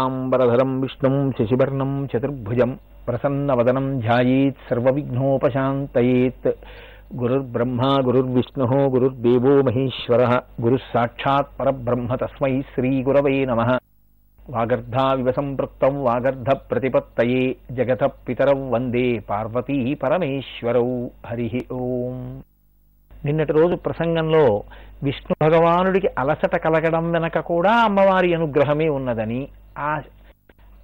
శుక్లాంబరధరం విష్ణుం శశివర్ణం చతుర్భుజం ప్రసన్నవదనం ధ్యాయేత్ సర్వవిఘ్నోపశాంతయేత్. గురుర్బ్రహ్మా గురుర్విష్ణు గురుర్దేవో మహేశ్వర గురుః సాక్షాత్ పరబ్రహ్మ తస్మై శ్రీగురవే నమ. వాగర్ధావివ సంపృక్తం వాగర్ధ ప్రతిపత్తయే జగత పితరౌ వందే పార్వతీ పరమేశ్వరౌ. హరి ఓం. నిన్నటి రోజు ప్రసంగంలో విష్ణు భగవానుడికి అలసట కలగడం వెనక కూడా అమ్మవారి అనుగ్రహమే ఉన్నదని ఆ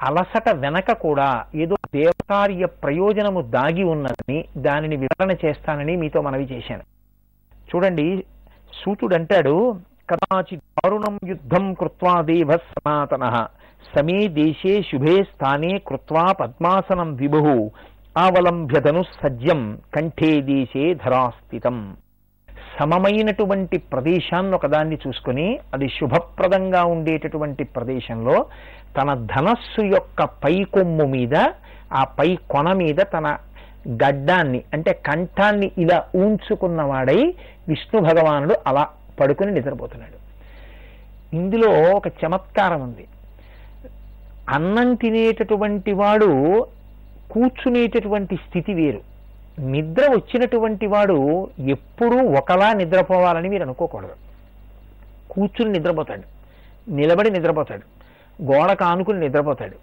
అలసట వెనక కూడా ఏదో దేవకార్య ప్రయోజనము దాగి ఉన్నదని దానిని వివరణ చేస్తానని మీతో మనవి చేశాను. చూడండి సూతుడంటాడు కదాచి దారుణం యుద్ధం కృత్వా దేవ సనాతన సమే దేశే శుభే స్థానే కృత్వా పద్మాసనం విభు ఆవలంబ్యతను సజ్జం కంఠే దేశే ధరాస్థితం సమమైనటువంటి ప్రదేశాన్ని ఒకదాన్ని చూసుకుని అది శుభప్రదంగా ఉండేటటువంటి ప్రదేశంలో తన ధనస్సు యొక్క పై కొమ్ము మీద ఆ పై కొన మీద తన గడ్డాన్ని అంటే కంఠాన్ని ఇలా ఊంచుకున్నవాడై విష్ణు భగవానుడు అలా పడుకుని నిద్రపోతున్నాడు. ఇందులో ఒక చమత్కారం ఉంది. అన్నం తినేటటువంటి వాడు కూర్చునేటటువంటి స్థితి వేరు. నిద్ర వచ్చినటువంటి వాడు ఎప్పుడూ ఒకలా నిద్రపోవాలని మీరు అనుకోకూడదు. కూర్చుని నిద్రపోతాడు. నిలబడి నిద్రపోతాడు. గోడ కానుకుని నిద్రపోతాడు.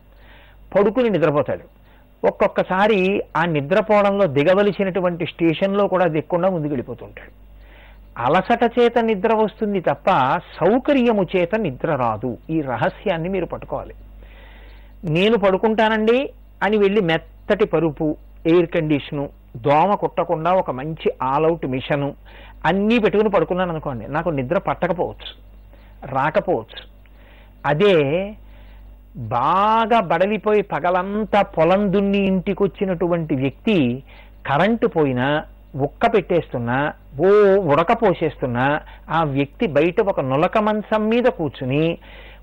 పడుకుని నిద్రపోతాడు. ఒక్కొక్కసారి ఆ నిద్రపోవడంలో దిగవలసినటువంటి స్టేషన్లో కూడా దిక్కుండా ముందుకు వెళ్ళిపోతుంటాడు అలసట చేత నిద్ర వస్తుంది తప్ప సౌకర్యము చేత నిద్ర రాదు. ఈ రహస్యాన్ని మీరు పట్టుకోవాలి. నేను పడుకుంటానండి అని వెళ్ళి మెత్తటి పరుపు ఎయిర్ కండిషను దోమ కుట్టకుండా ఒక మంచి ఆల్అవుట్ మిషను అన్నీ పెట్టుకుని పడుకున్నాను అనుకోండి నాకు నిద్ర పట్టకపోవచ్చు రాకపోవచ్చు. అదే బాగా బడలిపోయి పగలంతా పొలం దున్ని ఇంటికి వచ్చినటువంటి వ్యక్తి కరెంటు పోయినా ఉక్క పెట్టేస్తున్నా ఓ ఉడక పోసేస్తున్నా ఆ వ్యక్తి బయట ఒక నులక మంచం మీద కూర్చుని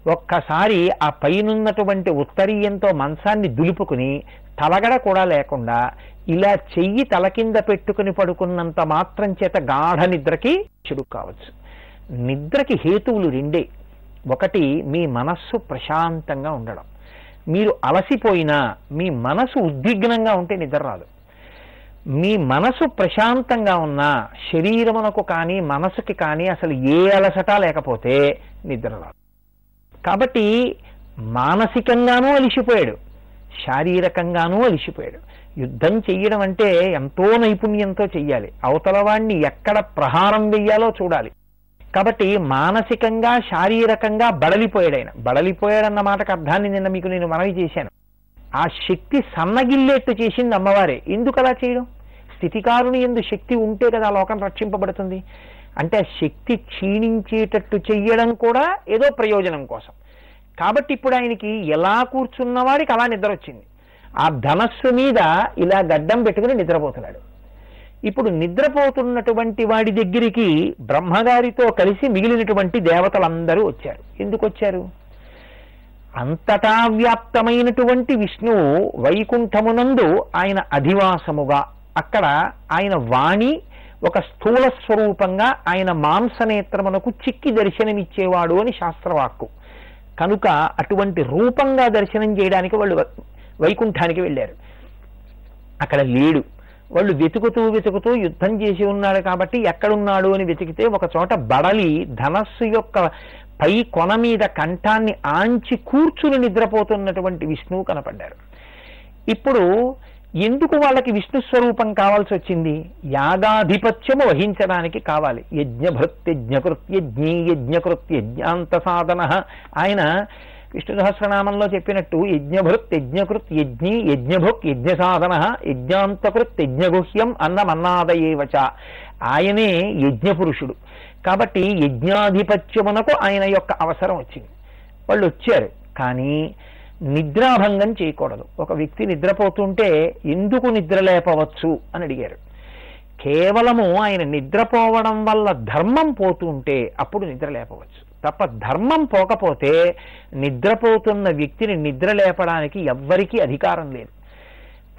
ఒక్కసారి ఆ పైనున్నటువంటి ఉత్తరీయంతో మంచాన్ని దులుపుకుని తలగడ కూడా లేకుండా ఇలా చెయ్యి తల కింద పెట్టుకుని పడుకున్నంత మాత్రం చేత గాఢ నిద్రకి చెడు కావచ్చు. నిద్రకి హేతువులు రెండే. ఒకటి మీ మనస్సు ప్రశాంతంగా ఉండడం. మీరు అలసిపోయినా మీ మనసు ఉద్విగ్నంగా ఉంటే నిద్ర రాదు. మీ మనసు ప్రశాంతంగా ఉన్నా శరీరమునకు కానీ మనసుకి కానీ అసలు ఏ అలసట లేకపోతే నిద్ర రాదు. కాబట్టి మానసికంగానూ అలిసిపోయాడు శారీరకంగానూ అలిసిపోయాడు. యుద్ధం చెయ్యడం అంటే ఎంతో నైపుణ్యంతో చెయ్యాలి. అవతల వాణ్ణి ఎక్కడ ప్రహారం వెయ్యాలో చూడాలి. కాబట్టి మానసికంగా శారీరకంగా బడలిపోయాడు ఆయన బడలిపోయాడన్న మాటకు అర్థాన్ని నిన్న మీకు నేను మనవి చేశాను. ఆ శక్తి సన్నగిల్లేట్టు చేసింది అమ్మవారే. ఎందుకు అలా చేయడం? స్థితికారుని ఎందు శక్తి ఉంటే కదా ఆ లోకం రక్షింపబడుతుంది. అంటే ఆ శక్తి క్షీణించేటట్టు చెయ్యడం కూడా ఏదో ప్రయోజనం కోసం. కాబట్టి ఇప్పుడు ఆయనకి ఎలా కూర్చున్నవాడికి అలా నిద్ర వచ్చింది ఆ ధనస్సు మీద ఇలా గడ్డం పెట్టుకుని నిద్రపోతున్నాడు. ఇప్పుడు నిద్రపోతున్నటువంటి వాడి దగ్గరికి బ్రహ్మగారితో కలిసి మిగిలినటువంటి దేవతలందరూ వచ్చారు. ఎందుకు వచ్చారు? అంతటా వ్యాప్తమైనటువంటి విష్ణువు వైకుంఠమునందు ఆయన అధివాసముగా అక్కడ ఆయన వాణి ఒక స్థూల స్వరూపంగా ఆయన మాంసనేత్రమునకు చిక్కి దర్శనమిచ్చేవాడు అని శాస్త్రవాక్కు. కనుక అటువంటి రూపంగా దర్శనం చేయడానికి వాళ్ళు వైకుంఠానికి వెళ్ళారు. అక్కడ లేడు. వాళ్ళు వెతుకుతూ వెతుకుతూ యుద్ధం చేసి ఉన్నాడు కాబట్టి ఎక్కడున్నాడు అని వెతికితే ఒక చోట బడలి ధనస్సు యొక్క పై కొన మీద కంఠాన్ని ఆంచి కూర్చుని నిద్రపోతున్నటువంటి విష్ణువు కనపడ్డారు ఇప్పుడు ఎందుకు వాళ్ళకి విష్ణు స్వరూపం కావాల్సి వచ్చింది? యాగాధిపత్యము వహించడానికి కావాలి. యజ్ఞభృత్ యజ్ఞకృత్ యజ్ఞకృత్ యజ్ఞాంత సాధన ఆయన విష్ణు సహస్రనామంలో చెప్పినట్టు యజ్ఞభృత్ యజ్ఞకృత్ యజ్ఞి యజ్ఞభుక్ యజ్ఞ సాధన యజ్ఞాంతకృత్ యజ్ఞగుహ్యం అన్నమన్నాదయేవచ ఆయనే యజ్ఞపురుషుడు. కాబట్టి యజ్ఞాధిపత్యమునకు ఆయన యొక్క అవసరం వచ్చింది. వాళ్ళు వచ్చారు. కానీ నిద్రాభంగం చేయకూడదు. ఒక వ్యక్తి నిద్రపోతుంటే ఎందుకు నిద్ర లేపవచ్చు అని అడిగారు. కేవలము ఆయన నిద్రపోవడం వల్ల ధర్మం పోతుంటే అప్పుడు నిద్ర లేపవచ్చు. తప్ప ధర్మం పోకపోతే నిద్రపోతున్న వ్యక్తిని నిద్ర లేపడానికి ఎవ్వరికీ అధికారం లేదు.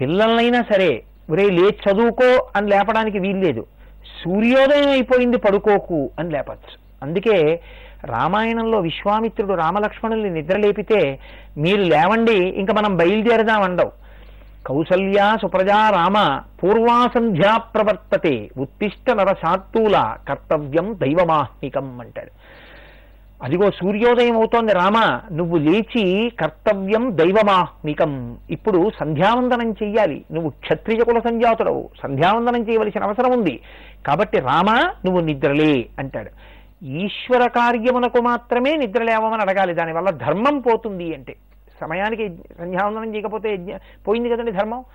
పిల్లలైనా సరే ఒరే లేచి చదువుకో అని లేపడానికి వీల్లేదు. సూర్యోదయం అయిపోయింది పడుకోకు అని లేపచ్చు. అందుకే రామాయణంలో విశ్వామిత్రుడు రామలక్ష్మణుల్ని నిద్రలేపితే మీరు లేవండి ఇంకా మనం బయలుదేరదాం అండవు కౌసల్యా సుప్రజా రామ పూర్వాసంధ్యా ప్రవర్తతే ఉత్తిష్ట నరశాత్తూల కర్తవ్యం దైవమాహ్నికం అంటాడు. అదిగో సూర్యోదయం అవుతోంది రామ నువ్వు లేచి కర్తవ్యం దైవమాహ్నికం ఇప్పుడు సంధ్యావందనం చెయ్యాలి నువ్వు క్షత్రియ కుల సంధ్యాతుడవు సంధ్యావందనం చేయవలసిన అవసరం ఉంది. కాబట్టి రామ నువ్వు నిద్రలే అంటాడు. ఈశ్వర కార్యమునకు మాత్రమే నిద్ర లేవమని అడగాలి. దానివల్ల ధర్మం పోతుంది అంటే. సమయానికి సంధ్యావందనం చేయకపోతే యజ్ఞ పోయింది కదండి ధర్మం?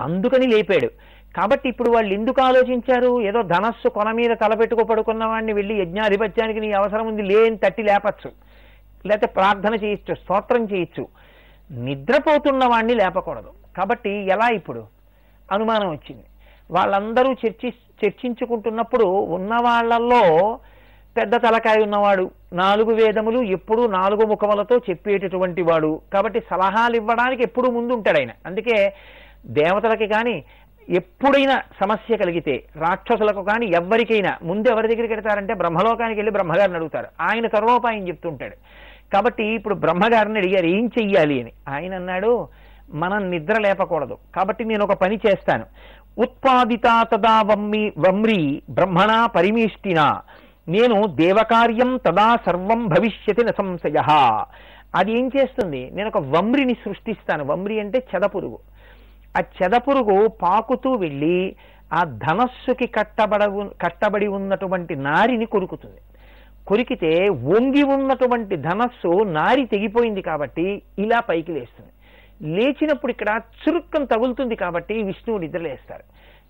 అందుకని లేపాడు. కాబట్టి ఇప్పుడు వాళ్ళు ఎందుకు ఆలోచించారు? ఏదో ధనస్సు కొన మీద తలపెట్టుకు పడుకున్న వాడిని వెళ్ళి యజ్ఞాధిపత్యానికి నీ అవసరం ఉంది లేని తట్టి లేపచ్చు. లేకపోతే ప్రార్థన చేయొచ్చు స్తోత్రం చేయొచ్చు. నిద్రపోతున్న వాడిని లేపకూడదు. కాబట్టి ఎలా ఇప్పుడు? అనుమానం వచ్చింది. వాళ్ళందరూ చర్చి చర్చించుకుంటున్నప్పుడు ఉన్న వాళ్ళల్లో పెద్ద తలకాయ ఉన్నవాడు. నాలుగు వేదములు ఎప్పుడూ నాలుగు ముఖములతో చెప్పేటటువంటి వాడు. కాబట్టి సలహాలు ఇవ్వడానికి ఎప్పుడూ ముందు ఉంటాడు ఆయన. అందుకే దేవతలకి కానీ ఎప్పుడైనా సమస్య కలిగితే రాక్షసులకు కానీ ఎవ్వరికైనా ముందు ఎవరి దగ్గరికి వెళ్తారంటే బ్రహ్మలోకానికి వెళ్ళి బ్రహ్మగారిని అడుగుతారు. ఆయన సర్వోపాయం చెప్తుంటాడు. కాబట్టి ఇప్పుడు బ్రహ్మగారిని అడిగారు ఏం చెయ్యాలి? అని. ఆయన అన్నాడు మనం నిద్ర లేపకూడదు. కాబట్టి నేను ఒక పని చేస్తాను. ఉత్పాదిత తదా వమ్మి వమ్రి బ్రహ్మణా పరిమీష్టినా నేను దేవకార్యం తదా సర్వం భవిష్యతి న సంశయ. అది ఏం చేస్తుంది? నేను ఒక వమ్రిని సృష్టిస్తాను. వమ్రి అంటే చెదపురుగు. ఆ చెదపురుగు పాకుతూ వెళ్ళి ఆ ధనస్సుకి కట్టబడ కట్టబడి ఉన్నటువంటి నారిని కొరుకుతుంది. కొరికితే వంగి ఉన్నటువంటి ధనస్సు నారి తెగిపోయింది కాబట్టి ఇలా పైకి లేస్తుంది. లేచినప్పుడు ఇక్కడ చురుక్కం తగులుతుంది కాబట్టి విష్ణువు నిద్రలేస్తారు.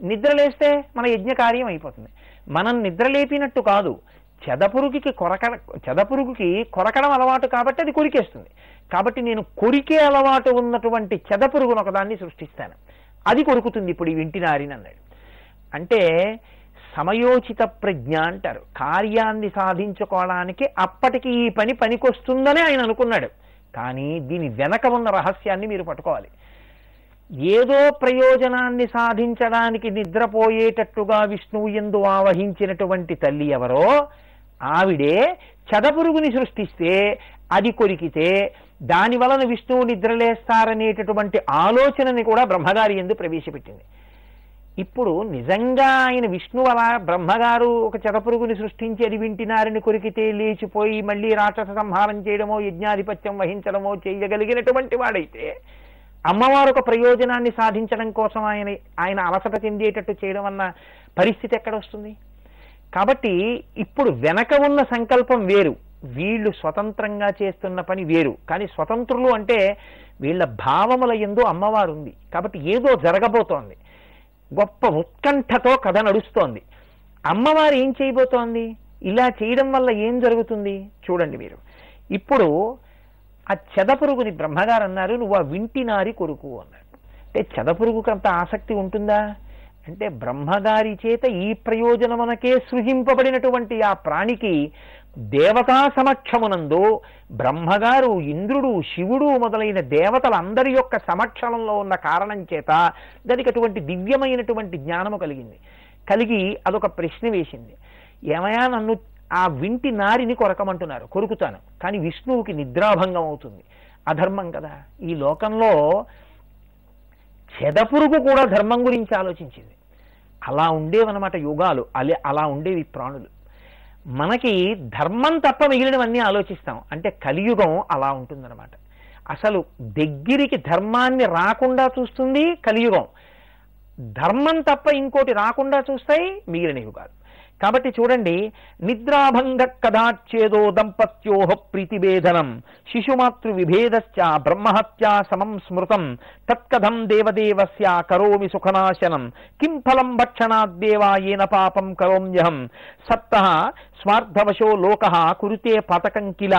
నిద్రలేస్తే మన యజ్ఞ కార్యం అయిపోతుంది. మనం నిద్రలేపినట్టు కాదు. చెదపురుగుకి కొరక చెదపురుగుకి కొరకడం అలవాటు కాబట్టి అది కొరికేస్తుంది. కాబట్టి నేను కొరికే అలవాటు ఉన్నటువంటి చెదపురుగును ఒకదాన్ని సృష్టిస్తాను. అది కొరుకుతుంది ఇప్పుడు ఈ వింటినారిని అన్నాడు. అంటే సమయోచిత ప్రజ్ఞ అంటారు. కార్యాన్ని సాధించుకోవడానికి అప్పటికి ఈ పని పనికొస్తుందని ఆయన అనుకున్నాడు. కానీ దీని వెనక ఉన్న రహస్యాన్ని మీరు పట్టుకోవాలి. ఏదో ప్రయోజనాన్ని సాధించడానికి నిద్రపోయేటట్టుగా విష్ణువు ఎందు ఆవహించినటువంటి తల్లి ఎవరో ఆవిడే చదపురుగుని సృష్టిస్తే అది కొరికితే దాని వలన విష్ణువు నిద్రలేస్తారనేటటువంటి ఆలోచనని కూడా బ్రహ్మగారి ఎందు ప్రవేశపెట్టింది. ఇప్పుడు నిజంగా ఆయన విష్ణువు అలా బ్రహ్మగారు ఒక చెదపురుగుని సృష్టించి అది వింటినారని కొరికితే లేచిపోయి మళ్ళీ రాక్షస సంహారం చేయడమో యజ్ఞాధిపత్యం వహించడమో చేయగలిగినటువంటి వాడైతే అమ్మవారు ఒక ప్రయోజనాన్ని సాధించడం కోసం ఆయన ఆయన అలసట చెందేటట్టు చేయడం అన్న పరిస్థితి ఎక్కడ వస్తుంది? కాబట్టి ఇప్పుడు వెనక ఉన్న సంకల్పం వేరు. వీళ్ళు స్వతంత్రంగా చేస్తున్న పని వేరు. కానీ స్వతంత్రులు అంటే వీళ్ళ భావముల ఎందు అమ్మవారు ఉంది కాబట్టి ఏదో జరగబోతోంది. గొప్ప ఉత్కంఠతో కథ నడుస్తోంది. అమ్మవారు ఏం చేయబోతోంది? ఇలా చేయడం వల్ల ఏం జరుగుతుంది? చూడండి మీరు. ఇప్పుడు ఆ చెదపురుగుని బ్రహ్మగారు అన్నారు నువ్వు ఆ వింటినారి కొరుకు అన్నాడు. అంటే చెదపురుగుకి అంత ఆసక్తి ఉంటుందా? అంటే బ్రహ్మగారి చేత ఈ ప్రయోజనమునకే సృజింపబడినటువంటి ఆ ప్రాణికి దేవతా సమక్షమునందు బ్రహ్మగారు ఇంద్రుడు శివుడు మొదలైన దేవతలందరి యొక్క సమక్షంలో ఉన్న కారణం చేత దానికి అటువంటి దివ్యమైనటువంటి జ్ఞానము కలిగింది. కలిగి అదొక ప్రశ్న వేసింది. ఏమయా నన్ను ఆ వింటి నారిని కొరకమంటున్నారు కొరుకుతాను. కానీ విష్ణువుకి నిద్రాభంగం అవుతుంది. అధర్మం కదా. ఈ లోకంలో చెదపురుగు కూడా ధర్మం గురించి ఆలోచించింది. అలా ఉండేవన్నమాట యుగాలు. అలా అలా ఉండేవి ప్రాణులు. మనకి ధర్మం తప్ప మిగిలినవన్నీ ఆలోచిస్తాం. అంటే కలియుగం అలా ఉంటుందన్నమాట. అసలు దగ్గరికి ధర్మాన్ని రాకుండా చూస్తుంది కలియుగం. ధర్మం తప్ప ఇంకోటి రాకుండా చూస్తాయి మిగిలిన యుగాలు. కాబట్టి చూడండి నిద్రాభంగ కదాచ్చేదో దంపత్యోహ ప్రీతిభేదనం శిశుమాతృ విభేదశ్చ బ్రహ్మహత్యా సమం స్మృతం తత్కథం దేవదేవస్య కరోమి సుఖనాశనం కిం ఫలం భక్షణాద్దేవా ఏన పాపం కరోమ్యహం సప్త స్వార్థవశో లోక కురుతే పతకం కిల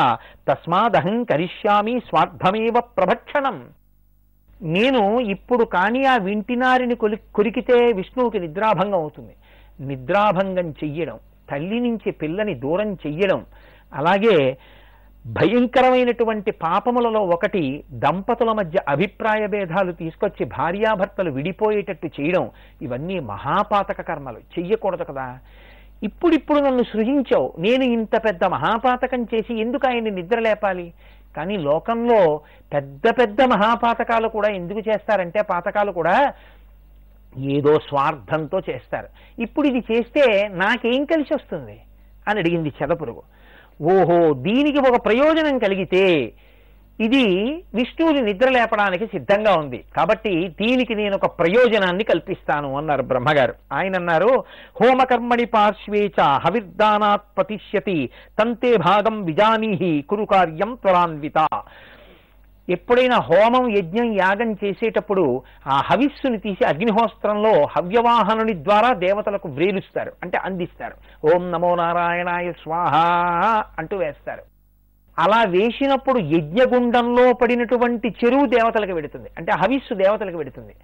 తస్మాదహం కరిష్యామి స్వార్థమేవ ప్రభక్షణం. నేను ఇప్పుడు కానీ ఆ వింటినారిని కొలి కొరికితే విష్ణువుకి నిద్రాభంగం అవుతుంది. నిద్రాభంగం చెయ్యడం తల్లి నుంచి పిల్లని దూరం చెయ్యడం అలాగే భయంకరమైనటువంటి పాపములలో ఒకటి దంపతుల మధ్య అభిప్రాయ భేదాలు తీసుకొచ్చి భార్యాభర్తలు విడిపోయేటట్టు చేయడం ఇవన్నీ మహాపాతక కర్మలు. చెయ్యకూడదు కదా. ఇప్పుడిప్పుడు నన్ను సృజించావు నేను ఇంత పెద్ద మహాపాతకం చేసి ఎందుకు ఆయన్ని నిద్ర లేపాలి? కానీ లోకంలో పెద్ద పెద్ద మహాపాతకాలు కూడా ఎందుకు చేస్తారంటే పాతకాలు కూడా ఏదో స్వార్థంతో చేస్తారు. ఇప్పుడు ఇది చేస్తే నాకేం కలిసి వస్తుంది? అని అడిగింది చెదపురుగు. ఓహో దీనికి ఒక ప్రయోజనం కలిగితే ఇది విష్ణువుని నిద్ర లేపడానికి సిద్ధంగా ఉంది. కాబట్టి దీనికి నేను ఒక ప్రయోజనాన్ని కల్పిస్తాను అన్నారు బ్రహ్మగారు. ఆయన అన్నారు హోమకర్మణి పార్శ్వేచ హవిర్దానాత్ పతిష్యతి తంతే భాగం విజానీహి కురు కార్యం త్వరాన్విత. ఎప్పుడైనా హోమం యజ్ఞం యాగం చేసేటప్పుడు ఆ హవిస్సుని తీసి అగ్నిహోస్త్రంలో హవ్యవాహనుని ద్వారా దేవతలకు వ్రేలుస్తారు. అంటే అందిస్తారు. ఓం నమో నారాయణాయ స్వాహ అంటూ వేస్తారు. అలా వేసినప్పుడు యజ్ఞగుండంలో పడినటువంటి చెరువు దేవతలకు వెడుతుంది. అంటే హవిస్సు దేవతలకు వెడుతుంది.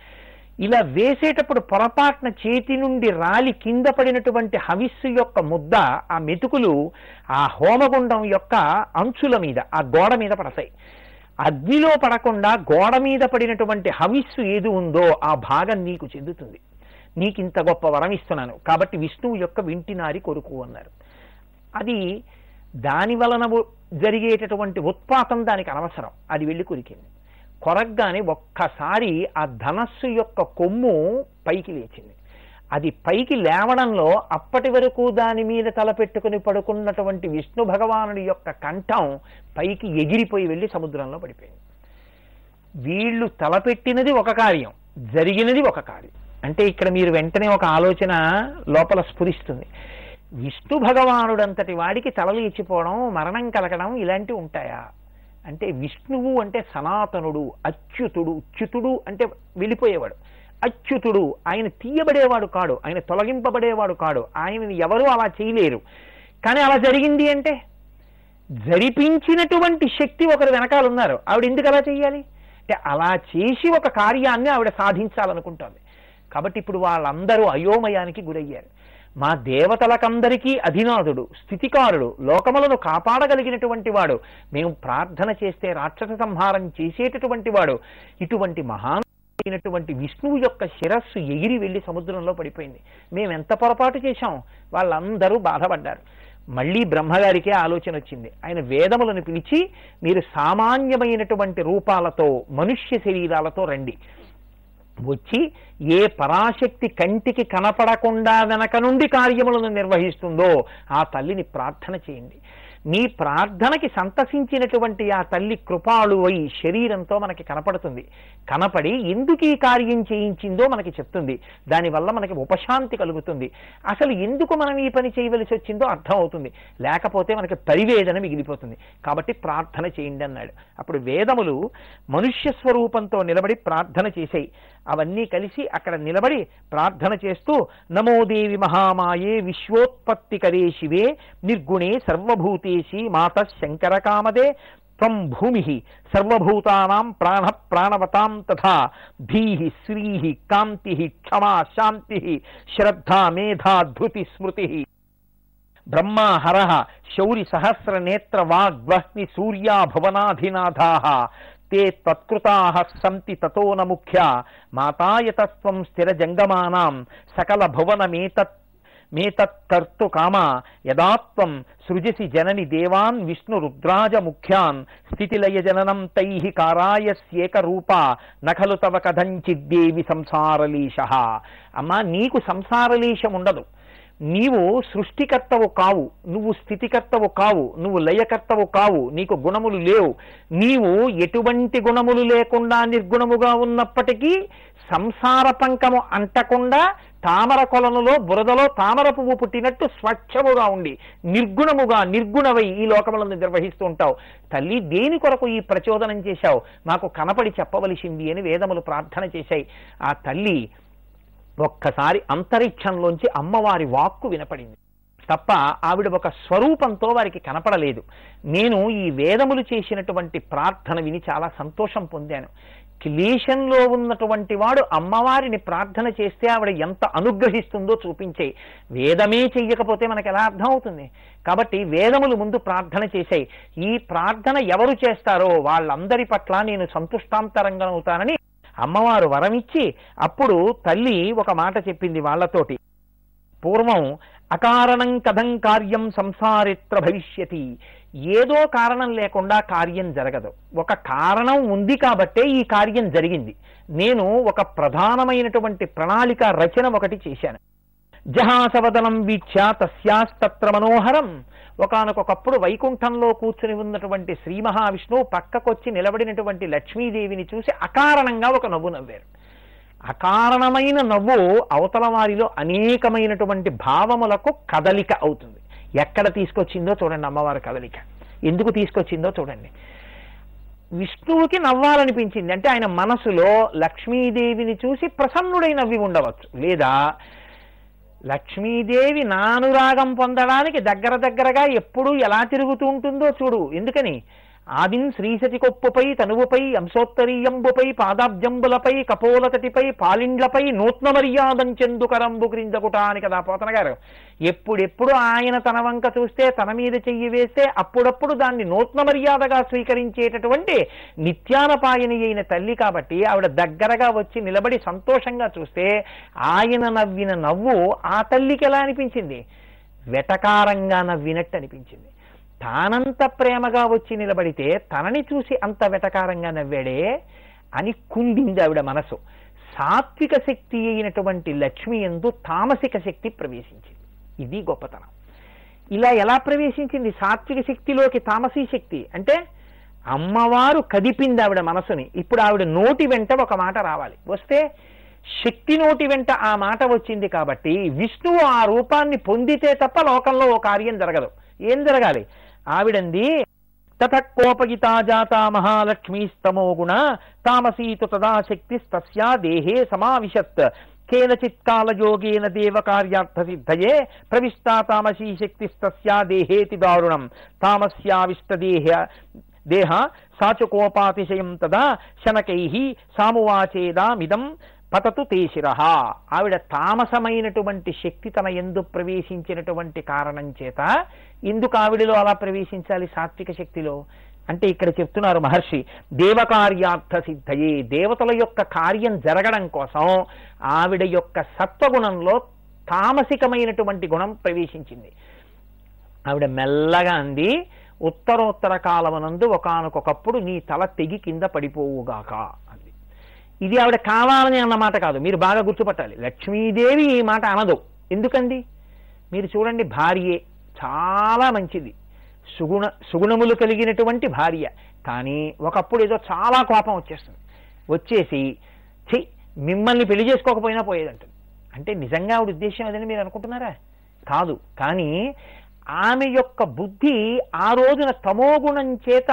ఇలా వేసేటప్పుడు పొరపాటున చేతి నుండి రాలి కింద పడినటువంటి హవిస్సు యొక్క ముద్ద ఆ మెతుకులు ఆ హోమగుండం యొక్క అంచుల మీద ఆ గోడ మీద పడతాయి. అగ్నిలో పడకుండా గోడ మీద పడినటువంటి హవిస్సు ఏది ఉందో ఆ భాగం నీకు చెందుతుంది. నీకు ఇంత గొప్ప వరం ఇస్తున్నాను. కాబట్టి విష్ణువు యొక్క వింటినారి కొరుకు అన్నారు. అది దాని వలన జరిగేటటువంటి ఉత్పాతం దానికి అనవసరం. అది వెళ్ళి కొరికింది. కొరగ్గానే ఒక్కసారి ఆ ధనస్సు యొక్క కొమ్ము పైకి లేచింది. అది పైకి లేవడంలో అప్పటి వరకు దాని మీద తలపెట్టుకుని పడుకున్నటువంటి విష్ణు భగవానుడి యొక్క కంఠం పైకి ఎగిరిపోయి వెళ్ళి సముద్రంలో పడిపోయింది. వీళ్ళు తలపెట్టినది ఒక కార్యం జరిగినది ఒక కార్యం. అంటే ఇక్కడ మీరు వెంటనే ఒక ఆలోచన లోపల స్ఫురిస్తుంది. విష్ణు భగవానుడంతటి వాడికి తలలేచిపోవడం మరణం కలగడం ఇలాంటివి ఉంటాయా? అంటే విష్ణువు అంటే సనాతనుడు అచ్యుతుడు అచ్యుతుడు అంటే వెళ్ళిపోయేవాడు. అచ్యుతుడు. ఆయన తీయబడేవాడు కాడు. ఆయన తొలగింపబడేవాడు కాడు. ఆయనని ఎవరూ అలా చేయలేరు. కానీ అలా జరిగింది అంటే జరిపించినటువంటి శక్తి ఒకరు వెనకాల ఉన్నారు. ఆవిడ ఎందుకు అలా చేయాలి? అంటే అలా చేసి ఒక కార్యాన్ని ఆవిడ సాధించాలనుకుంటోంది. కాబట్టి ఇప్పుడు వాళ్ళందరూ అయోమయానికి గురయ్యారు. మా దేవతలకందరికీ అధినాథుడు స్థితికారుడు లోకములను కాపాడగలిగినటువంటి వాడు మేము ప్రార్థన చేస్తే రాక్షస సంహారం చేసేటటువంటి వాడు ఇటువంటి మహాన్ అయినటువంటి విష్ణువు యొక్క శిరస్సు ఎగిరి వెళ్ళి సముద్రంలో పడిపోయింది. మేము ఎంత పొరపాటు చేశాం? వాళ్ళందరూ బాధపడ్డారు. మళ్ళీ బ్రహ్మగారికే ఆలోచన వచ్చింది. ఆయన వేదములను పిలిచి మీరు సామాన్యమైనటువంటి రూపాలతో మనుష్య శరీరాలతో రండి. వచ్చి ఏ పరాశక్తి కంటికి కనపడకుండా వెనక నుండి కార్యములను నిర్వహిస్తుందో ఆ తల్లిని ప్రార్థన చేయండి. మీ ప్రార్థనకి సంతసించినటువంటి ఆ తల్లి కృపాళు అయి శరీరంతో మనకి కనపడుతుంది. కనపడి ఎందుకు ఈ కార్యం చేయించిందో మనకి చెప్తుంది. దానివల్ల మనకి ఉపశాంతి కలుగుతుంది. అసలు ఎందుకు మనం ఈ పని చేయవలసి వచ్చిందో అర్థమవుతుంది. లేకపోతే మనకి పరివేదన మిగిలిపోతుంది. కాబట్టి ప్రార్థన చేయండి అన్నాడు. అప్పుడు వేదములు మనుష్య స్వరూపంతో నిలబడి ప్రార్థన చేశాయి అవన్నీ కలిసి అక్కడ నిలబడి ప్రార్థన చేస్తూ నమోదేవి మహామాయే విశ్వోత్పత్తికరే శివే నిర్గుణే సర్వభూతేశి మాత శంకర కామదే త్వం భూమి సర్వభూతానాం ప్రాణ ప్రాణవతాం తథా ధీ శ్రీ కాంతి క్షమా శాంతి శ్రద్ధ మేధా ధృతి స్మృతి. బ్రహ్మ హర శౌరి సహస్ర నేత్ర వాగ్వహ్ని సూర్యా భువనాధినాథా. తే త్వత్కృతా సంతి తతో న ముఖ్య మాతాయతత్వం స్థిర జంగమానాం సకల భువనమేతత్ మేతత్కర్తు కామ యదాత్వం సృజసి జనని దేవాన్ విష్ణు రుద్రాజ ముఖ్యాన్ స్థితిలయ జననం తై కారాయస్యేక రూప నఖలు తవ కథంచిద్దేవి సంసారలీశ అమ్మా నీకు సంసారలీశం ఉండదు నీవు సృష్టికర్తవు కావు నువ్వు స్థితికర్తవు కావు నువ్వు లయకర్తవు కావు నీకు గుణములు లేవు. నీవు ఎటువంటి గుణములు లేకుండా నిర్గుణముగా ఉన్నప్పటికీ సంసార పంకము అంటకుండా తామర కొలనులో బురదలో తామర పువ్వు పుట్టినట్టు స్వచ్ఛముగా ఉండి నిర్గుణముగా నిర్గుణవై ఈ లోకములను నిర్వహిస్తూ ఉంటావు. తల్లి దేని కొరకు ఈ ప్రచోదనం చేశావు? మాకు కనపడి చెప్పవలసింది అని వేదములు ప్రార్థన చేశాయి. ఆ తల్లి ఒక్కసారి అంతరిక్షంలోంచి అమ్మవారి వాక్కు వినపడింది. తప్ప ఆవిడ ఒక స్వరూపంతో వారికి కనపడలేదు. నేను ఈ వేదములు చేసినటువంటి ప్రార్థన విని చాలా సంతోషం పొందాను. క్లేశంలో ఉన్నటువంటి వాడు అమ్మవారిని ప్రార్థన చేస్తే ఆవిడ ఎంత అనుగ్రహిస్తుందో చూపించే వేదమే చెయ్యకపోతే మనకు ఎలా అర్థం అవుతుంది? కాబట్టి వేదములు ముందు ప్రార్థన చేశాయి ఈ ప్రార్థన ఎవరు చేస్తారో వాళ్ళందరి పట్ల నేను సంతుష్టాంతరంగా అవుతానని అమ్మవారు వరమిచ్చి అప్పుడు తల్లి ఒక మాట చెప్పింది వాళ్ళతోటి. పూర్వం అకారణం కథం కార్యం సంసారిత్ర భవిష్యతి. ఏదో కారణం లేకుండా కార్యం జరగదు. ఒక కారణం ఉంది కాబట్టే ఈ కార్యం జరిగింది. నేను ఒక ప్రధానమైనటువంటి ప్రణాళిక రచన ఒకటి చేశాను. జహాసవదనం వీక్ష తస్యాస్తత్ర మనోహరం. ఒకనకొకప్పుడు వైకుంఠంలో కూర్చుని ఉన్నటువంటి శ్రీ మహావిష్ణువు పక్కకొచ్చి నిలబడినటువంటి లక్ష్మీదేవిని చూసి అకారణంగా ఒక నవ్వు నవ్వారు. అకారణమైన నవ్వు అవతల వారిలో అనేకమైనటువంటి భావములకు కదలిక అవుతుంది. ఎక్కడ తీసుకొచ్చిందో చూడండి అమ్మవారి కదలిక. ఎందుకు తీసుకొచ్చిందో చూడండి. విష్ణువుకి నవ్వాలనిపించింది. అంటే ఆయన మనసులో లక్ష్మీదేవిని చూసి ప్రసన్నుడై నవ్వి ఉండవచ్చు. లేదా లక్ష్మీదేవి నానురాగం పొందడానికి దగ్గర దగ్గరగా ఎప్పుడు ఎలా తిరుగుతూ ఉంటుందో చూడు. ఎందుకని? ఆదిన్ శ్రీసతి కొప్పుపై తనువుపై అంశోత్తరీయంబుపై పాదాబ్జంబులపై కపోలతటిపై పాలిండ్లపై నూత్న మర్యాదం కరంబు క్రిందకుట అని కదా పోతన గారు ఎప్పుడెప్పుడు ఆయన తన వంక చూస్తే తన మీద చెయ్యి వేస్తే అప్పుడప్పుడు దాన్ని నూత్న మర్యాదగా స్వీకరించేటటువంటి నిత్యానపాయని అయిన తల్లి కాబట్టి ఆవిడ దగ్గరగా వచ్చి నిలబడి సంతోషంగా చూస్తే ఆయన నవ్విన నవ్వు ఆ తల్లికి ఎలా అనిపించింది? వెటకారంగా నవ్వినట్టు అనిపించింది. తానంత ప్రేమగా వచ్చి నిలబడితే తనని చూసి అంత వెటకారంగా నవ్వాడే అని కుందింది ఆవిడ మనసు. సాత్విక శక్తి అయినటువంటి లక్ష్మి ఎందు తామసిక శక్తి ప్రవేశించింది. ఇది గొప్పతనం. ఇలా ఎలా ప్రవేశించింది? సాత్విక శక్తిలోకి తామసీ శక్తి అంటే అమ్మవారు కదిపింది ఆవిడ మనసుని. ఇప్పుడు ఆవిడ నోటి వెంట ఒక మాట రావాలి. వస్తే శక్తి నోటి వెంట ఆ మాట వచ్చింది కాబట్టి విష్ణువు ఆ రూపాన్ని పొందితే తప్ప లోకంలో ఓ కార్యం జరగదు. ఏం జరగాలి? ఆవిడంది తథకోపగితా జాతా మహాలక్ష్మీస్తమో గుణ తామసీతు తదా శక్తిస్తస్యా దేహే సమావిశత్. కేనచిత్ కాలయోగేన దేవ కార్యార్థ సిద్ధయే ప్రవిష్టా తామసీ శక్తిస్తస్యా దేహేతి దారుణం. తామస్యావిష్టదేహ దేహ సాచుకోపాతిశయం తదా శనకై సామువాచేదామిదం. పతతు తేశిరహ ఆవిడ తామసమైనటువంటి శక్తి తన ఎందు ప్రవేశించినటువంటి కారణం చేత ఎందుకు ఆవిడలో అలా ప్రవేశించాలి సాత్విక శక్తిలో. అంటే ఇక్కడ చెప్తున్నారు మహర్షి దేవకార్యార్థ సిద్ధయే దేవతల యొక్క కార్యం జరగడం కోసం ఆవిడ యొక్క సత్వగుణంలో తామసికమైనటువంటి గుణం ప్రవేశించింది. ఆవిడ మెల్లగా అంది ఉత్తరోత్తర కాలమనందు ఒకనకొకప్పుడు నీ తల తెగి కింద పడిపోవుగాక. ఇది ఆవిడ కావాలని అన్నమాట కాదు. మీరు బాగా గుర్తుపట్టాలి. లక్ష్మీదేవి ఈ మాట అనదు. ఎందుకండి? మీరు చూడండి భార్యే చాలా మంచిది. సుగుణ సుగుణములు కలిగినటువంటి భార్య. కానీ ఒకప్పుడు ఏదో చాలా కోపం వచ్చేస్తుంది. వచ్చేసి ఛీ మిమ్మల్ని పెళ్ళి చేసుకోకపోయినా పోయేదంటుంది. అంటే నిజంగా ఆవిడ ఉద్దేశం అదని మీరు అనుకుంటున్నారా? కాదు. కానీ ఆమె యొక్క బుద్ధి ఆ రోజున తమోగుణం చేత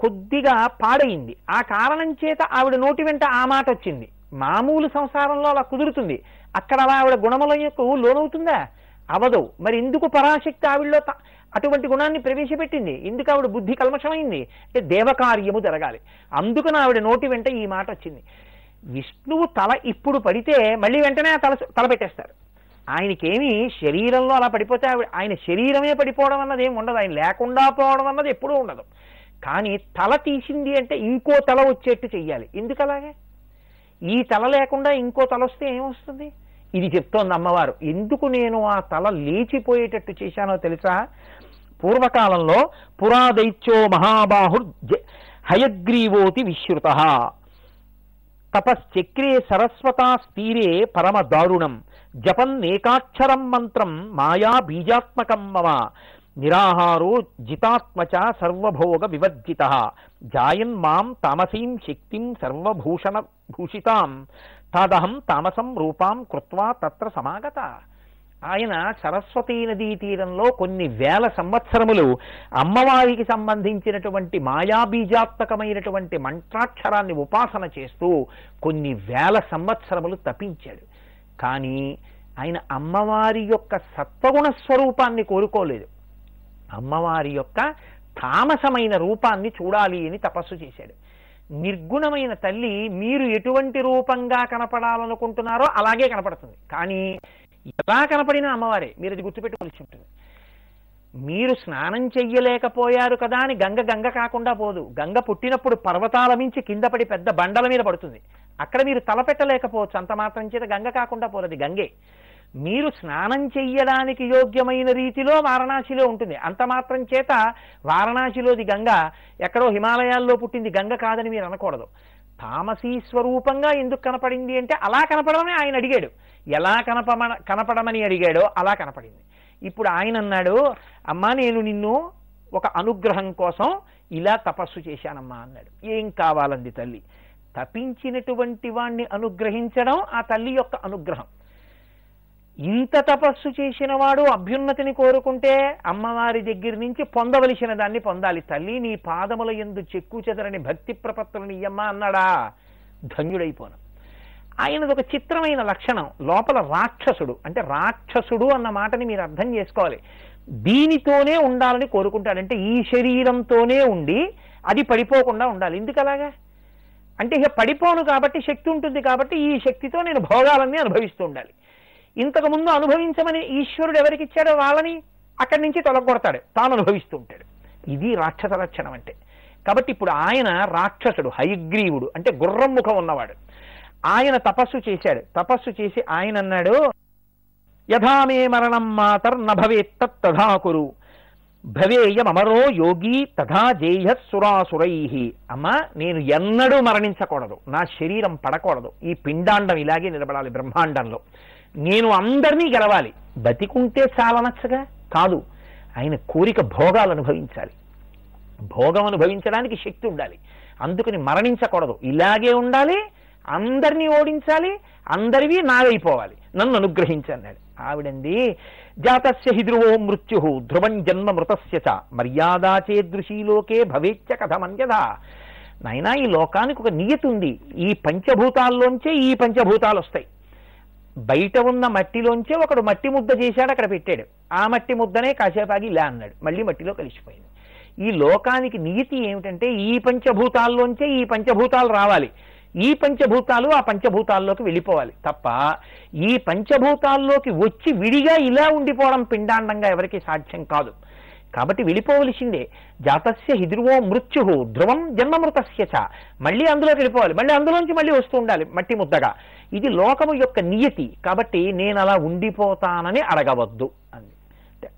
కొద్దిగా పాడైంది ఆ కారణం చేత ఆవిడ నోటి వెంట ఆ మాట వచ్చింది. మామూలు సంసారంలో అలా కుదురుతుంది. అక్కడ అలా ఆవిడ గుణములకు లోనవుతుందా? అవదు. మరి ఎందుకు పరాశక్తి ఆవిడలో త- అటువంటి గుణాన్ని ప్రవేశపెట్టింది? ఎందుకు ఆవిడ బుద్ధి కల్మషమైంది? అంటే దేవకార్యము జరగాలి. అందుకని ఆవిడ నోటి వెంట ఈ మాట వచ్చింది. విష్ణువు తల ఇప్పుడు పడితే మళ్ళీ వెంటనే తల తల పెట్టేస్తారు. ఆయనకేమి శరీరంలో అలా పడిపోతే ఆవిడ ఆయన శరీరమే పడిపోవడం అన్నది ఏమి ఉండదు. ఆయన లేకుండా పోవడం అన్నది ఎప్పుడూ ఉండదు. కానీ తల తీసింది అంటే ఇంకో తల వచ్చేట్టు చెయ్యాలి. ఎందుకు అలాగే ఈ తల లేకుండా ఇంకో తల వస్తే ఏమొస్తుంది ఇది చెప్తోంది అమ్మవారు. ఎందుకు నేను ఆ తల లేచిపోయేటట్టు చేశానో తెలుసా? పూర్వకాలంలో పురాదైత్యో మహాబాహుర్ హయగ్రీవోతి విశ్రుత. తపశ్చక్రే సరస్వతాస్తీరే పరమ దారుణం. జపన్నేకాక్షరం మంత్రం మాయా బీజాత్మకం మమ. నిరాహారో జితాత్మచ సర్వభోగ వివర్జిత జాయన్ మాం తామసీం శక్తిం సర్వభూషణ భూషితాం తాదహం తామసం రూపాం కృత్వా తత్ర సమాగత ఆయన సరస్వతీ నదీ తీరంలో కొన్ని వేల సంవత్సరములు అమ్మవారికి సంబంధించినటువంటి మాయాబీజాత్మకమైనటువంటి మంత్రాక్షరాన్ని ఉపాసన చేస్తూ కొన్ని వేల సంవత్సరములు తపించాడు. కానీ ఆయన అమ్మవారి యొక్క సత్వగుణ స్వరూపాన్ని కోరుకోలేదు. అమ్మవారి యొక్క తామసమైన రూపాన్ని చూడాలి అని తపస్సు చేశాడు. నిర్గుణమైన తల్లి మీరు ఎటువంటి రూపంగా కనపడాలనుకుంటున్నారో అలాగే కనపడుతుంది. కానీ ఎలా కనపడినా అమ్మవారే మీరు అది గుర్తుపెట్టుకోవాల్సి ఉంటుంది. మీరు స్నానం చెయ్యలేకపోయారు కదా అని గంగ గంగ కాకుండా పోదు. గంగ పుట్టినప్పుడు పర్వతాల మించి కింద పడి పెద్ద బండల మీద పడుతుంది. అక్కడ మీరు తలపెట్టలేకపోవచ్చు. అంత మాత్రం చేత గంగ కాకుండా పోదు. గంగే. మీరు స్నానం చెయ్యడానికి యోగ్యమైన రీతిలో వారణాసిలో ఉంటుంది. అంత మాత్రం చేత వారణాసిలోది గంగ ఎక్కడో హిమాలయాల్లో పుట్టింది గంగ కాదని మీరు అనకూడదు. తామసీ స్వరూపంగా ఎందుకు కనపడింది అంటే అలా కనపడమని ఆయన అడిగాడు. ఎలా కనపమ కనపడమని అడిగాడో అలా కనపడింది. ఇప్పుడు ఆయన అన్నాడు అమ్మా నేను నిన్ను ఒక అనుగ్రహం కోసం ఇలా తపస్సు చేశానమ్మా అన్నాడు. ఏం కావాలంది తల్లి? తపించినటువంటి వాణ్ణి అనుగ్రహించడం ఆ తల్లి యొక్క అనుగ్రహం. ఇంత తపస్సు చేసిన వాడు అభ్యున్నతిని కోరుకుంటే అమ్మవారి దగ్గర నుంచి పొందవలసిన దాన్ని పొందాలి. తల్లి నీ పాదముల ఎందు చెక్కు చెదరని భక్తి ప్రపత్తులని ఇయ్యమ్మా అన్నాడా? ధన్యుడైపోను. ఆయనది ఒక చిత్రమైన లక్షణం. లోపల రాక్షసుడు అంటే రాక్షసుడు అన్న మాటని మీరు అర్థం చేసుకోవాలి. దీనితోనే ఉండాలని కోరుకుంటాడంటే ఈ శరీరంతోనే ఉండి అది పడిపోకుండా ఉండాలి. ఎందుకు అలాగా అంటే ఇక పడిపోను కాబట్టి శక్తి ఉంటుంది కాబట్టి ఈ శక్తితో నేను భోగాలన్నీ అనుభవిస్తూ ఉండాలి. ఇంతకు ముందు అనుభవించమని ఈశ్వరుడు ఎవరికి ఇచ్చాడో వాళ్ళని అక్కడి నుంచి తొలగొడతాడు. తాను అనుభవిస్తూ ఉంటాడు. ఇది రాక్షస లక్షణం అంటే. కాబట్టి ఇప్పుడు ఆయన రాక్షసుడు హయగ్రీవుడు అంటే గుర్రం ముఖం ఉన్నవాడు. ఆయన తపస్సు చేశాడు. తపస్సు చేసి ఆయన అన్నాడు యథామే మరణం మాతర్ నభవేత్త తథా కురు. భవేయమరో యోగి తథా జేయ సురాసురై. అమ్మా నేను ఎన్నడూ మరణించకూడదు. నా శరీరం పడకూడదు. ఈ పిండాండం ఇలాగే నిలబడాలి బ్రహ్మాండంలో. నేను అందరినీ గెలవాలి. బతికుంటే చాలనచ్చగా? కాదు. ఆయన కోరిక భోగాలు అనుభవించాలి. భోగం అనుభవించడానికి శక్తి ఉండాలి. అందుకని మరణించకూడదు. ఇలాగే ఉండాలి. అందరినీ ఓడించాలి. అందరివి నావైపోవాలి నన్ను అనుగ్రహించన్నాడు ఆవిడంది జాతస్య హిద్రువో మృత్యు ధ్రువం జన్మ మృతస్య చ మర్యాదా చేదృశీలోకే భవేచ్చ కథమన్యదా నాయనా ఈ లోకానికి ఒక నియతి ఉంది. ఈ పంచభూతాల్లోంచే ఈ పంచభూతాలు వస్తాయి బయట ఉన్న మట్టిలోంచే ఒకడు మట్టి ముద్ద చేశాడు అక్కడ పెట్టాడు. ఆ మట్టి ముద్దనే కాసేపాగి ఇలా అన్నాడు. మళ్ళీ మట్టిలో కలిసిపోయింది. ఈ లోకానికి నీతి ఏమిటంటే ఈ పంచభూతాల్లోంచే ఈ పంచభూతాలు రావాలి. ఈ పంచభూతాలు ఆ పంచభూతాల్లోకి వెళ్ళిపోవాలి తప్ప ఈ పంచభూతాల్లోకి వచ్చి విడిగా ఇలా ఉండిపోవడం పిండాండంగా ఎవరికి సాధ్యం కాదు. కాబట్టి వెళ్ళిపోవలసిందే జాతస్య హిద్రువో మృత్యు ధ్రువం జన్మమృతస్య చ. మళ్ళీ అందులోకి వెళ్ళిపోవాలి. మళ్ళీ అందులోంచి మళ్ళీ వస్తూ ఉండాలి మట్టి ముద్దగా. ఇది లోకము యొక్క నియతి. కాబట్టి నేను అలా ఉండిపోతానని అడగవద్దు అంది.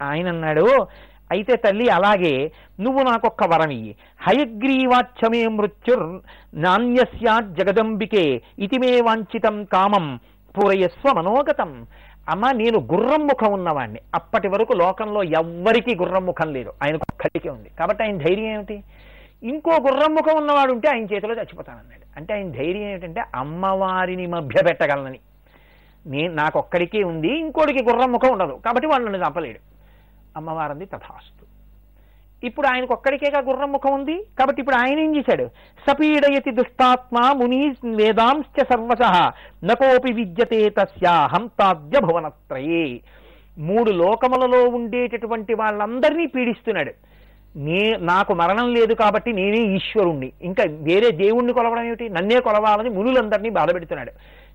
ఆయన అన్నాడు అయితే తల్లి అలాగే నువ్వు నాకొక్క ఇయ్యి హయగ్రీవాచ్యమే మృత్యుర్ నాణ్యస్యాత్ జగదంబికే. ఇతిమే వాంఛితం కామం పూరయస్వ మనోగతం. అమ్మ నేను గుర్రం ముఖం ఉన్నవాడిని అప్పటి వరకు లోకంలో ఎవ్వరికీ గుర్రం ముఖం లేదు. ఆయన ఒక్కడికే ఉంది. కాబట్టి ఆయన ధైర్యం ఏమిటి? ఇంకో గుర్రం ముఖం ఉన్నవాడు ఉంటే ఆయన చేతిలో చచ్చిపోతానన్నాడు. అంటే ఆయన ధైర్యం ఏంటంటే అమ్మవారిని మభ్యపెట్టగలనని. నేను నాకొక్కడికే ఉంది ఇంకోడికి గుర్రం ముఖం ఉండదు. కాబట్టి వాడు నన్ను చంపలేడు. అమ్మవారంది తథాస్తు. ఇప్పుడు ఆయనకు ఒక్కడికేగా గుర్రం ముఖం ఉంది? కాబట్టి ఇప్పుడు ఆయన ఏం చేశాడు? సపీడయతి దుష్టాత్మ ముని వేదాంశ్చ సర్వశ నకోపి విద్యతే తస్యాహం భువనత్రయే. మూడు లోకములలో ఉండేటటువంటి వాళ్ళందరినీ పీడిస్తున్నాడు. నే నాకు మరణం లేదు కాబట్టి నేనే ఈశ్వరుణ్ణి. ఇంకా వేరే దేవుణ్ణి కొలవడం ఏమిటి? నన్నే కొలవాలని మునులందరినీ బాధపెడుతున్నాడు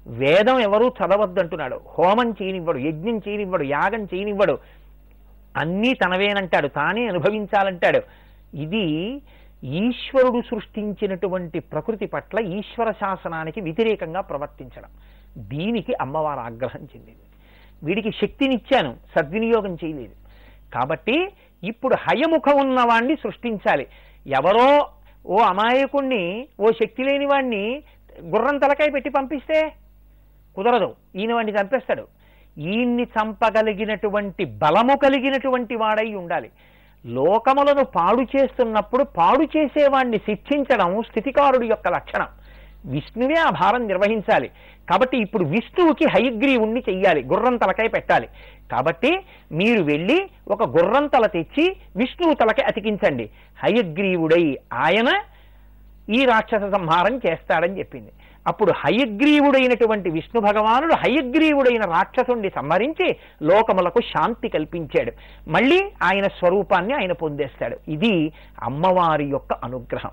వేదం ఎవరూ చదవద్దంటున్నాడు. హోమం చేయనివ్వడు యజ్ఞం చేయనివ్వడు యాగం చేయనివ్వడు. అన్నీ తనవేనంటాడు తానే అనుభవించాలంటాడు. ఇది ఈశ్వరుడు సృష్టించినటువంటి ప్రకృతి పట్ల ఈశ్వర శాసనానికి వ్యతిరేకంగా ప్రవర్తించడం. దీనికి అమ్మవారు ఆగ్రహం చెందింది. వీడికి శక్తినిచ్చాను సద్వినియోగం చేయలేదు. కాబట్టి ఇప్పుడు హయముఖం ఉన్నవాణ్ణి సృష్టించాలి. ఎవరో ఓ అమాయకుణ్ణి ఓ శక్తి లేని వాణ్ణి గుర్రం తలకాయ పెట్టి పంపిస్తే కుదరదు. ఈయన వాడిని చంపేస్తాడు. ఈయన్ని చంపగలిగినటువంటి బలము కలిగినటువంటి వాడై ఉండాలి. లోకములను పాడు చేస్తున్నప్పుడు పాడు చేసేవాణ్ణి శిక్షించడం స్థితికారుడి యొక్క లక్షణం. విష్ణువే ఆ భారం నిర్వహించాలి. కాబట్టి ఇప్పుడు విష్ణువుకి హయగ్రీవుణ్ణి చెయ్యాలి గుర్రం తలకాయ పెట్టాలి. కాబట్టి మీరు వెళ్ళి ఒక గుర్రం తల తెచ్చి విష్ణువు తలకి అతికించండి. హయగ్రీవుడై ఆయన ఈ రాక్షస సంహారం చేస్తాడని చెప్పింది. అప్పుడు హయగ్రీవుడైనటువంటి విష్ణు భగవానుడు హయగ్రీవుడైన రాక్షసుణ్ణి సంహరించి లోకములకు శాంతి కల్పించాడు. మళ్ళీ ఆయన స్వరూపాన్ని ఆయన పొందేస్తాడు. ఇది అమ్మవారి యొక్క అనుగ్రహం.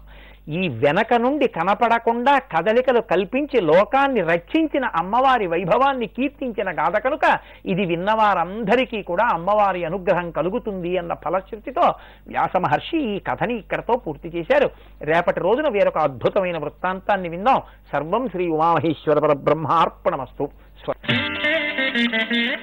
ఈ వెనక నుండి కనపడకుండా కదలికలు కల్పించి లోకాన్ని రక్షించిన అమ్మవారి వైభవాన్ని కీర్తించిన గాథ కనుక ఇది విన్నవారందరికీ కూడా అమ్మవారి అనుగ్రహం కలుగుతుంది అన్న ఫలశ్రుతితో వ్యాస మహర్షి ఈ కథని ఇక్కడతో పూర్తి చేశారు. రేపటి రోజున వేరొక అద్భుతమైన వృత్తాంతాన్ని విందాం. సర్వం శ్రీ ఉమామహేశ్వర పరబ్రహ్మార్పణమస్తు. స్వ